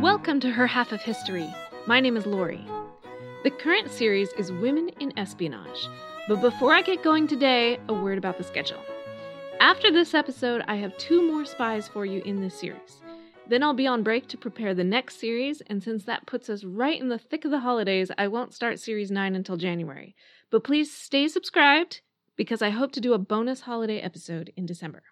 Welcome to Her Half of History. My name is Lori. The current series is Women in Espionage. But before I get going today, a word about the schedule. After this episode, I have two more spies for you in this series. Then I'll be on break to prepare the next series, and since that puts us right in the thick of the holidays, I won't start series 9 until January. But please stay subscribed because I hope to do a bonus holiday episode in December.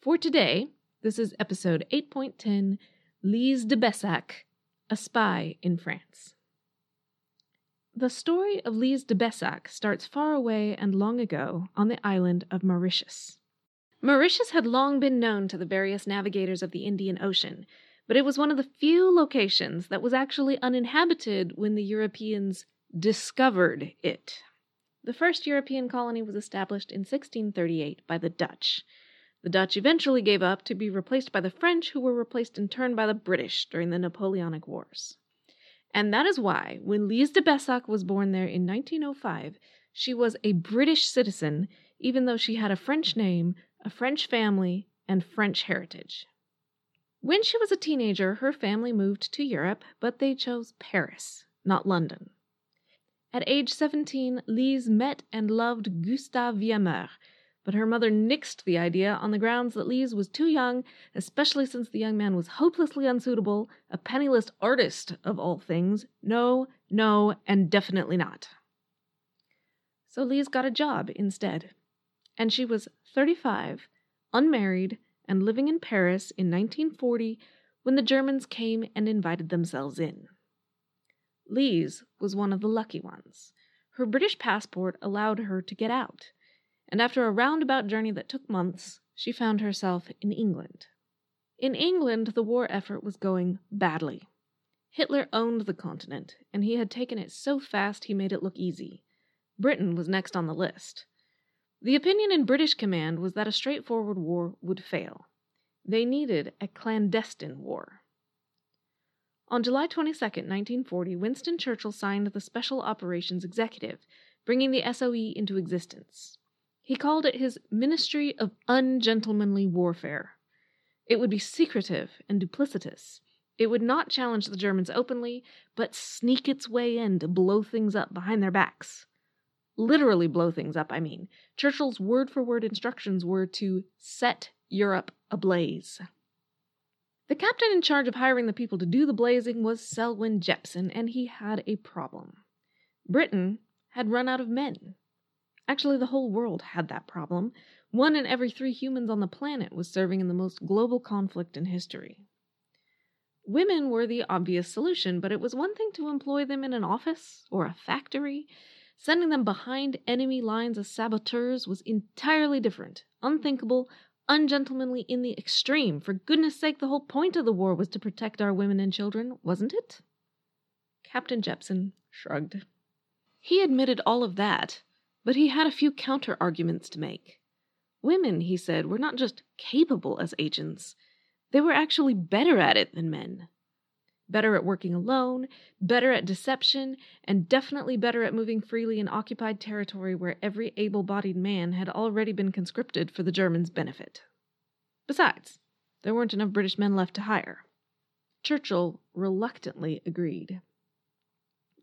For today, this is episode 8.10 Lise de Baissac, a spy in France. The story of Lise de Baissac starts far away and long ago on the island of Mauritius. Mauritius had long been known to the various navigators of the Indian Ocean, but it was one of the few locations that was actually uninhabited when the Europeans discovered it. The first European colony was established in 1638 by the Dutch. The Dutch eventually gave up to be replaced by the French, who were replaced in turn by the British during the Napoleonic Wars. And that is why, when Lise de Baissac was born there in 1905, she was a British citizen, even though she had a French name, a French family, and French heritage. When she was a teenager, her family moved to Europe, but they chose Paris, not London. At age 17, Lise met and loved Gustave Villameur, but her mother nixed the idea on the grounds that Lise was too young, especially since the young man was hopelessly unsuitable, a penniless artist of all things. No, no, and definitely not. So Lise got a job instead. And she was 35, unmarried, and living in Paris in 1940 when the Germans came and invited themselves in. Lise was one of the lucky ones. Her British passport allowed her to get out and after a roundabout journey that took months, she found herself in England. In England, the war effort was going badly. Hitler owned the continent, and he had taken it so fast he made it look easy. Britain was next on the list. The opinion in British command was that a straightforward war would fail. They needed a clandestine war. On July 22, 1940, Winston Churchill signed the Special Operations Executive, bringing the SOE into existence. He called it his Ministry of Ungentlemanly Warfare. It would be secretive and duplicitous. It would not challenge the Germans openly, but sneak its way in to blow things up behind their backs. Literally blow things up, I mean. Churchill's word for word instructions were to set Europe ablaze. The captain in charge of hiring the people to do the blazing was Selwyn Jepson, and he had a problem. Britain had run out of men. Actually, the whole world had that problem. One in every three humans on the planet was serving in the most global conflict in history. Women were the obvious solution, but it was one thing to employ them in an office or a factory. Sending them behind enemy lines as saboteurs was entirely different, unthinkable, ungentlemanly in the extreme. For goodness sake, the whole point of the war was to protect our women and children, wasn't it? Captain Jepson shrugged. He admitted all of that, but he had a few counter arguments to make. Women, he said, were not just capable as agents, they were actually better at it than men. Better at working alone, better at deception, and definitely better at moving freely in occupied territory where every able bodied man had already been conscripted for the Germans' benefit. Besides, there weren't enough British men left to hire. Churchill reluctantly agreed.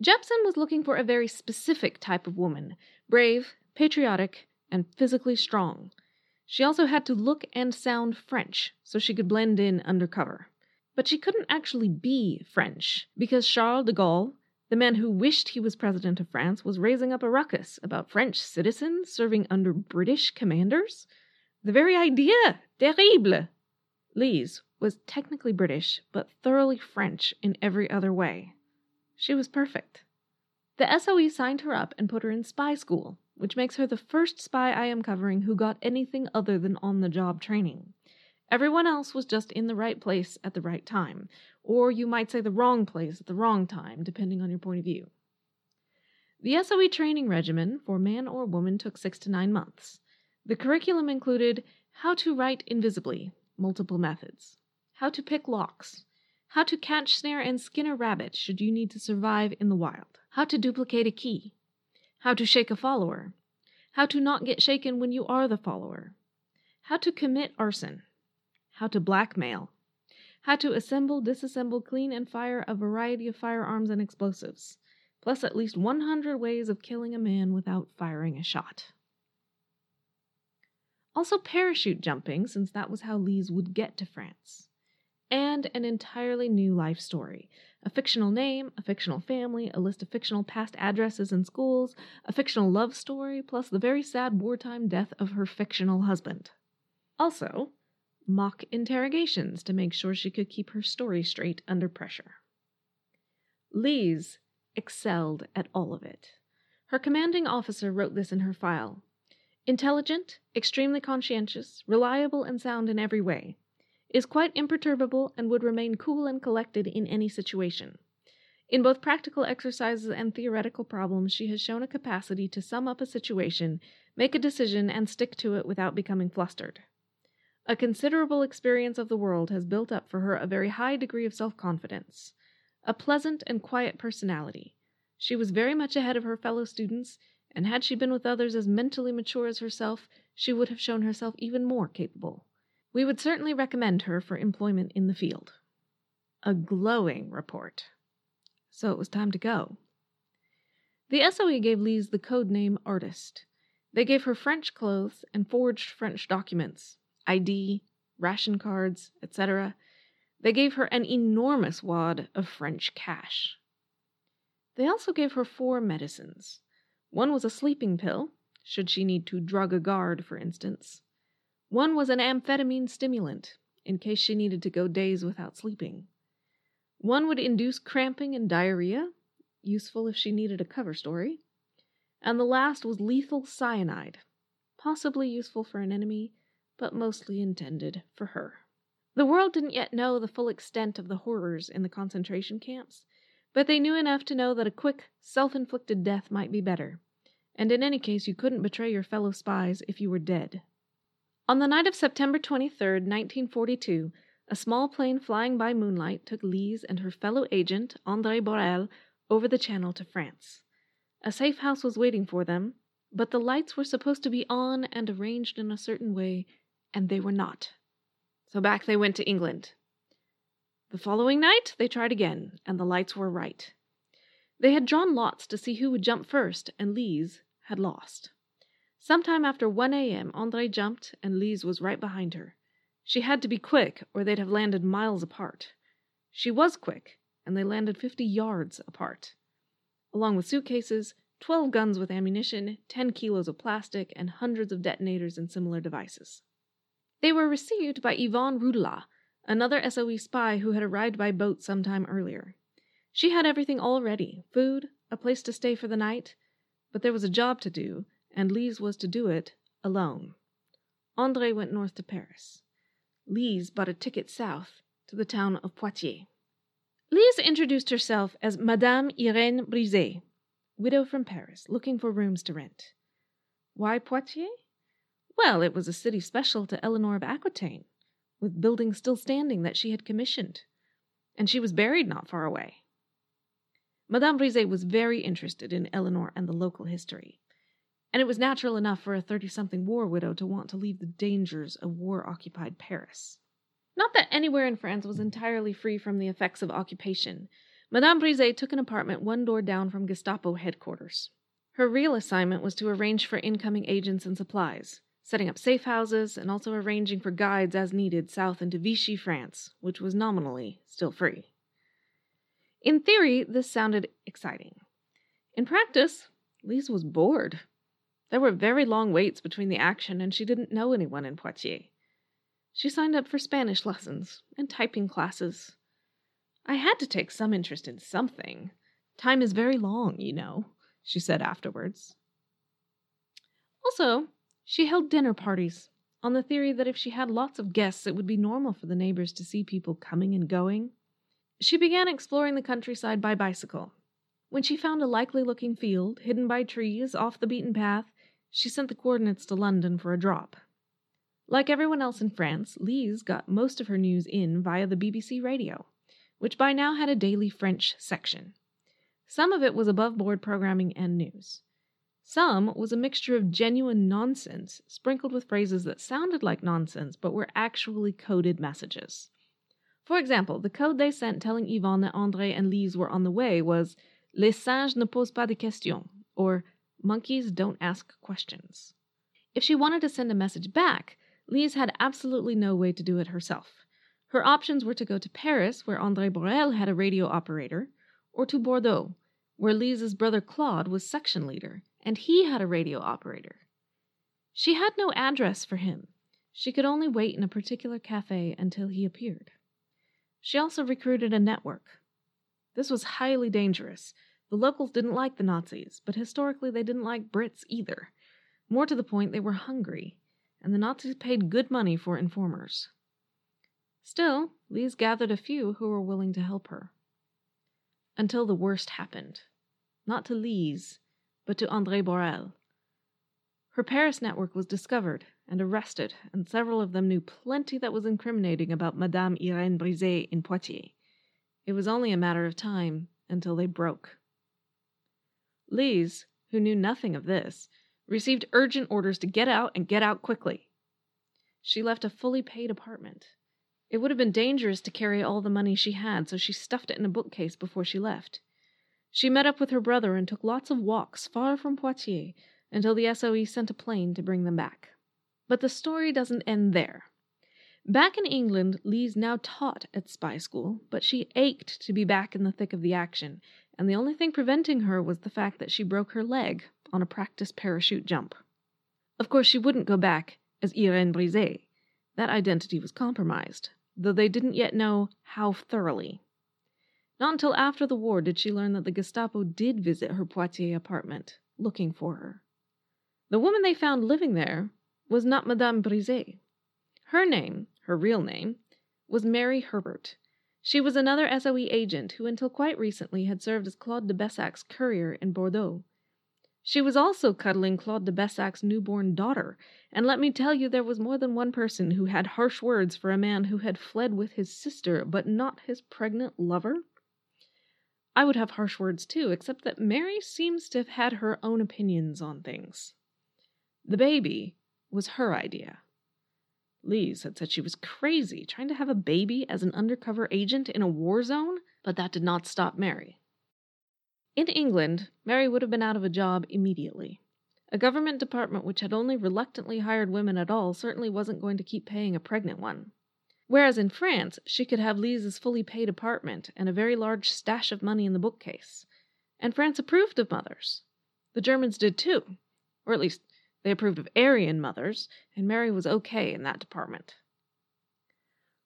Jepson was looking for a very specific type of woman brave, patriotic, and physically strong. She also had to look and sound French so she could blend in undercover. But she couldn't actually be French because Charles de Gaulle, the man who wished he was president of France, was raising up a ruckus about French citizens serving under British commanders. The very idea! Terrible! Lise was technically British, but thoroughly French in every other way. She was perfect. The SOE signed her up and put her in spy school, which makes her the first spy I am covering who got anything other than on the job training. Everyone else was just in the right place at the right time, or you might say the wrong place at the wrong time, depending on your point of view. The SOE training regimen for man or woman took six to nine months. The curriculum included how to write invisibly, multiple methods, how to pick locks, how to catch, snare, and skin a rabbit should you need to survive in the wild, how to duplicate a key, how to shake a follower, how to not get shaken when you are the follower, how to commit arson, how to blackmail, How to assemble, disassemble, clean, and fire a variety of firearms and explosives, plus at least 100 ways of killing a man without firing a shot. Also, parachute jumping, since that was how Lise would get to France. And an entirely new life story a fictional name, a fictional family, a list of fictional past addresses and schools, a fictional love story, plus the very sad wartime death of her fictional husband. Also, mock interrogations to make sure she could keep her story straight under pressure. Lise excelled at all of it. Her commanding officer wrote this in her file Intelligent, extremely conscientious, reliable, and sound in every way is quite imperturbable and would remain cool and collected in any situation. In both practical exercises and theoretical problems, she has shown a capacity to sum up a situation, make a decision, and stick to it without becoming flustered. A considerable experience of the world has built up for her a very high degree of self confidence, a pleasant and quiet personality. She was very much ahead of her fellow students, and had she been with others as mentally mature as herself, she would have shown herself even more capable. We would certainly recommend her for employment in the field. A glowing report. So it was time to go. The SOE gave Lise the code name Artist. They gave her French clothes and forged French documents, ID, ration cards, etc. They gave her an enormous wad of French cash. They also gave her four medicines. One was a sleeping pill, should she need to drug a guard, for instance. One was an amphetamine stimulant, in case she needed to go days without sleeping. One would induce cramping and diarrhea, useful if she needed a cover story. And the last was lethal cyanide, possibly useful for an enemy, but mostly intended for her. The world didn't yet know the full extent of the horrors in the concentration camps, but they knew enough to know that a quick, self inflicted death might be better, and in any case you couldn't betray your fellow spies if you were dead. On the night of September 23, 1942, a small plane flying by moonlight took Lise and her fellow agent, Andrée Borrel, over the channel to France. A safe house was waiting for them, but the lights were supposed to be on and arranged in a certain way, and they were not. So back they went to England. The following night they tried again, and the lights were right. They had drawn lots to see who would jump first, and Lise had lost. Sometime after 1 a.m., Andrée jumped, and Lise was right behind her. She had to be quick, or they'd have landed miles apart. She was quick, and they landed 50 yards apart. Along with suitcases, 12 guns with ammunition, 10 kilos of plastic, and hundreds of detonators and similar devices. They were received by Yvonne Rudellat, another SOE spy who had arrived by boat some time earlier. She had everything all ready food, a place to stay for the night, but there was a job to do, and Lise was to do it alone. Andrée went north to Paris. Lise bought a ticket south to the town of Poitiers. Lise introduced herself as Madame Irène Brisé, widow from Paris, looking for rooms to rent. Why Poitiers? Well, it was a city special to Eleanor of Aquitaine, with buildings still standing that she had commissioned, and she was buried not far away. Madame Brisé was very interested in Eleanor and the local history and it was natural enough for a 30 something war widow to want to leave the dangers of war occupied Paris. Not that anywhere in France was entirely free from the effects of occupation. Madame Brisé took an apartment one door down from Gestapo headquarters. Her real assignment was to arrange for incoming agents and supplies, setting up safe houses, and also arranging for guides as needed south into Vichy, France, which was nominally still free. In theory, this sounded exciting. In practice, Lise was bored. There were very long waits between the action, and she didn't know anyone in Poitiers. She signed up for Spanish lessons and typing classes. I had to take some interest in something. Time is very long, you know, she said afterwards. Also, she held dinner parties on the theory that if she had lots of guests, it would be normal for the neighbors to see people coming and going. She began exploring the countryside by bicycle. When she found a likely looking field, hidden by trees, off the beaten path, she sent the coordinates to London for a drop. Like everyone else in France, Lise got most of her news in via the BBC radio, which by now had a daily French section. Some of it was above board programming and news. Some was a mixture of genuine nonsense sprinkled with phrases that sounded like nonsense but were actually coded messages. For example, the code they sent telling Yvonne that Andrée and Lise were on the way was Les singes ne posent pas de questions, or Monkeys don't ask questions. If she wanted to send a message back, Lise had absolutely no way to do it herself. Her options were to go to Paris, where Andrée Borrel had a radio operator, or to Bordeaux, where Lise's brother Claude was section leader, and he had a radio operator. She had no address for him. She could only wait in a particular cafe until he appeared. She also recruited a network. This was highly dangerous. The locals didn't like the Nazis, but historically they didn't like Brits either. More to the point, they were hungry, and the Nazis paid good money for informers. Still, Lise gathered a few who were willing to help her. Until the worst happened. Not to Lise, but to Andrée Borrel. Her Paris network was discovered and arrested, and several of them knew plenty that was incriminating about Madame Irene Brisé in Poitiers. It was only a matter of time until they broke. Lise, who knew nothing of this, received urgent orders to get out and get out quickly. She left a fully paid apartment. It would have been dangerous to carry all the money she had, so she stuffed it in a bookcase before she left. She met up with her brother and took lots of walks far from Poitiers until the SOE sent a plane to bring them back. But the story doesn't end there. Back in England, Lise now taught at spy school, but she ached to be back in the thick of the action, and the only thing preventing her was the fact that she broke her leg on a practice parachute jump. Of course, she wouldn't go back as Irene Brisé. That identity was compromised, though they didn't yet know how thoroughly. Not until after the war did she learn that the Gestapo did visit her Poitiers apartment, looking for her. The woman they found living there was not Madame Brisé. Her name, her real name, was Mary Herbert. She was another SOE agent who, until quite recently, had served as Claude de Baissac's courier in Bordeaux. She was also cuddling Claude de Baissac's newborn daughter, and let me tell you, there was more than one person who had harsh words for a man who had fled with his sister, but not his pregnant lover. I would have harsh words too, except that Mary seems to have had her own opinions on things. The baby was her idea. Lise had said she was crazy trying to have a baby as an undercover agent in a war zone, but that did not stop Mary. In England, Mary would have been out of a job immediately. A government department which had only reluctantly hired women at all certainly wasn't going to keep paying a pregnant one. Whereas in France, she could have Lise's fully paid apartment and a very large stash of money in the bookcase. And France approved of mothers. The Germans did too, or at least they approved of Aryan mothers, and Mary was okay in that department.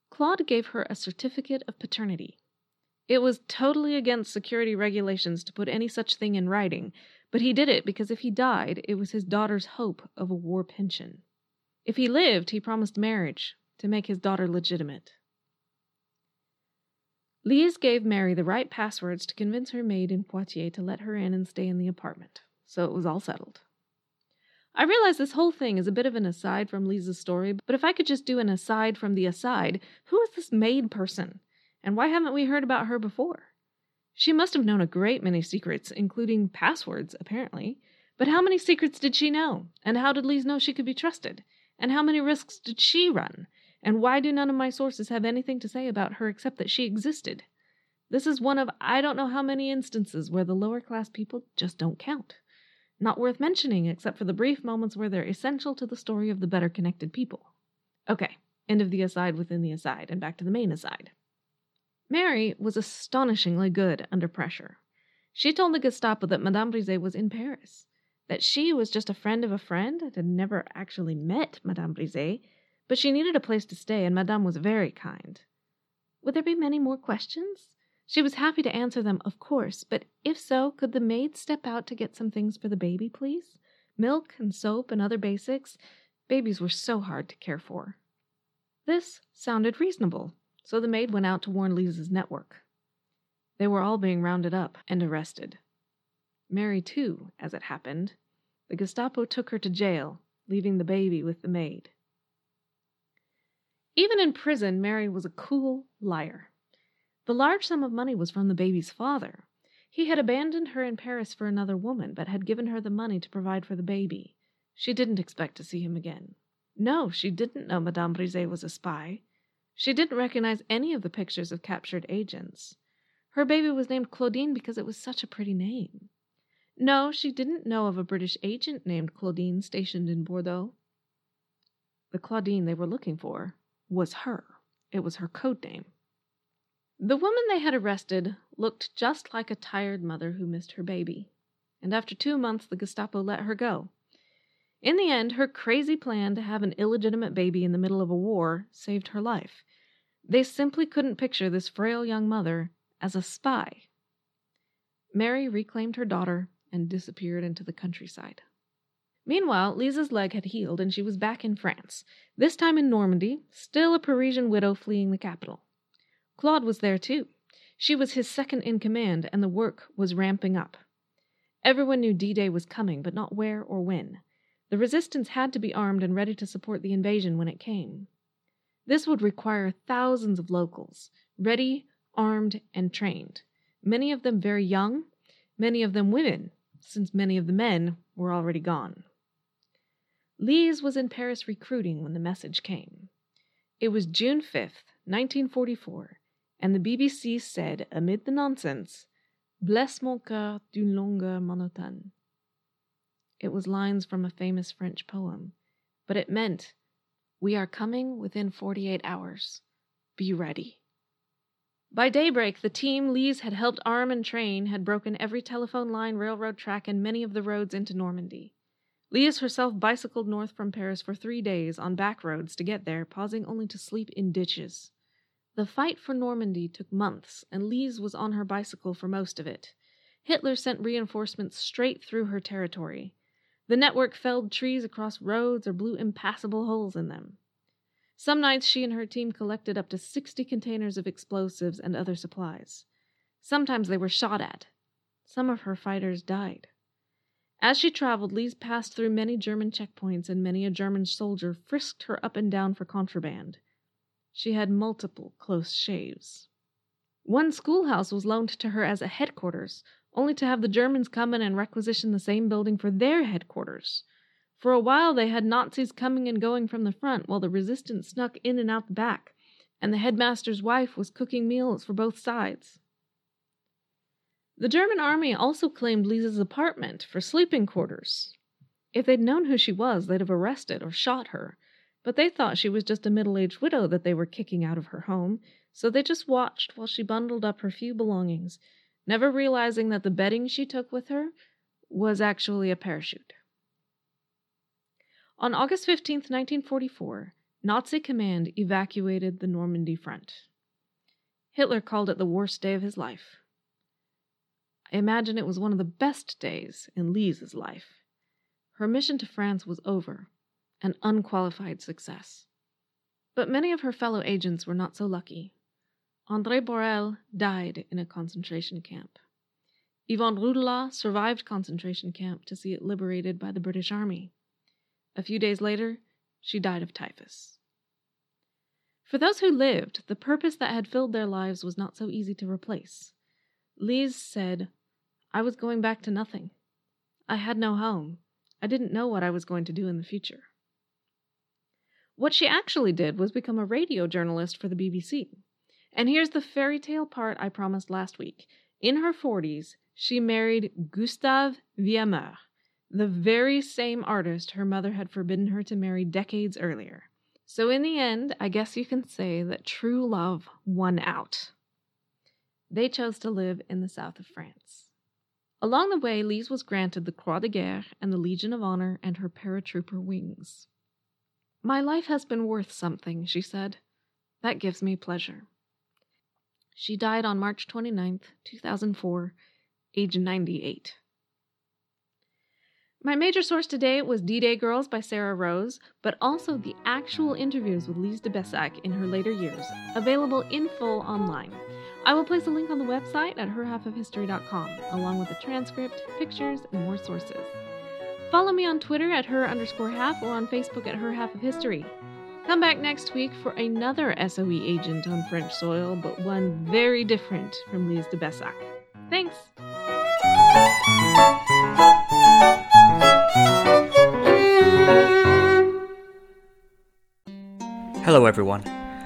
Claude gave her a certificate of paternity. It was totally against security regulations to put any such thing in writing, but he did it because if he died, it was his daughter's hope of a war pension. If he lived, he promised marriage to make his daughter legitimate. Lise gave Mary the right passwords to convince her maid in Poitiers to let her in and stay in the apartment, so it was all settled. I realize this whole thing is a bit of an aside from Lise's story, but if I could just do an aside from the aside, who is this maid person? And why haven't we heard about her before? She must have known a great many secrets, including passwords, apparently. But how many secrets did she know? And how did Lise know she could be trusted? And how many risks did she run? And why do none of my sources have anything to say about her except that she existed? This is one of I don't know how many instances where the lower class people just don't count not worth mentioning except for the brief moments where they're essential to the story of the better connected people. Okay, end of the aside within the aside, and back to the main aside. Mary was astonishingly good under pressure. She told the Gestapo that Madame Brisé was in Paris, that she was just a friend of a friend and had never actually met Madame Brisé, but she needed a place to stay, and Madame was very kind. Would there be many more questions? She was happy to answer them, of course, but if so, could the maid step out to get some things for the baby, please? Milk and soap and other basics. Babies were so hard to care for. This sounded reasonable, so the maid went out to warn Lise's network. They were all being rounded up and arrested. Mary, too, as it happened. The Gestapo took her to jail, leaving the baby with the maid. Even in prison, Mary was a cool liar. The large sum of money was from the baby's father. He had abandoned her in Paris for another woman, but had given her the money to provide for the baby. She didn't expect to see him again. No, she didn't know Madame Brisé was a spy. She didn't recognize any of the pictures of captured agents. Her baby was named Claudine because it was such a pretty name. No, she didn't know of a British agent named Claudine stationed in Bordeaux. The Claudine they were looking for was her. It was her code name. The woman they had arrested looked just like a tired mother who missed her baby, and after two months the Gestapo let her go. In the end, her crazy plan to have an illegitimate baby in the middle of a war saved her life. They simply couldn't picture this frail young mother as a spy. Mary reclaimed her daughter and disappeared into the countryside. Meanwhile, Lise's leg had healed and she was back in France, this time in Normandy, still a Parisian widow fleeing the capital. Claude was there too. She was his second in command, and the work was ramping up. Everyone knew D Day was coming, but not where or when. The resistance had to be armed and ready to support the invasion when it came. This would require thousands of locals, ready, armed, and trained, many of them very young, many of them women, since many of the men were already gone. Lise was in Paris recruiting when the message came. It was June 5th, 1944, and the BBC said, amid the nonsense, Blessent mon cœur d'une langueur monotone. It was lines from a famous French poem, but it meant, We are coming within 48 hours. Be ready. By daybreak, the team Lise had helped arm and train had broken every telephone line, railroad track, and many of the roads into Normandy. Lise herself bicycled north from Paris for three days on back roads to get there, pausing only to sleep in ditches. The fight for Normandy took months, and Lise was on her bicycle for most of it. Hitler sent reinforcements straight through her territory. The network felled trees across roads or blew impassable holes in them. Some nights she and her team collected up to 60 containers of explosives and other supplies. Sometimes they were shot at. Some of her fighters died. As she traveled, Lise passed through many German checkpoints, and many a German soldier frisked her up and down for contraband. She had multiple close shaves. One schoolhouse was loaned to her as a headquarters, only to have the Germans come in and requisition the same building for their headquarters. For a while they had Nazis coming and going from the front, while the resistance snuck in and out the back, and the headmaster's wife was cooking meals for both sides. The German army also claimed Lise's apartment for sleeping quarters. If they'd known who she was, they'd have arrested or shot her, but they thought she was just a middle aged widow that they were kicking out of her home, so they just watched while she bundled up her few belongings never realizing that the bedding she took with her was actually a parachute. On August 15, 1944, Nazi command evacuated the Normandy front. Hitler called it the worst day of his life. I imagine it was one of the best days in Lise's life. Her mission to France was over, an unqualified success. But many of her fellow agents were not so lucky. Andrée Borrel died in a concentration camp. Yvonne Rudellat survived concentration camp to see it liberated by the British Army. A few days later, she died of typhus. For those who lived, the purpose that had filled their lives was not so easy to replace. Lise said, I was going back to nothing. I had no home. I didn't know what I was going to do in the future. What she actually did was become a radio journalist for the BBC. And here's the fairy tale part I promised last week. In her 40s, she married Gustave Villameur, the very same artist her mother had forbidden her to marry decades earlier. So, in the end, I guess you can say that true love won out. They chose to live in the south of France. Along the way, Lise was granted the Croix de Guerre and the Legion of Honor and her paratrooper wings. My life has been worth something, she said. That gives me pleasure. She died on March 29, 2004, age 98. My major source today was D Day Girls by Sarah Rose, but also the actual interviews with Lise de Baissac in her later years, available in full online. I will place a link on the website at herhalfofhistory.com, along with a transcript, pictures, and more sources. Follow me on Twitter at her underscore half or on Facebook at her half of history. Come back next week for another SOE agent on French soil, but one very different from Lise de Baissac. Thanks! Hello, everyone.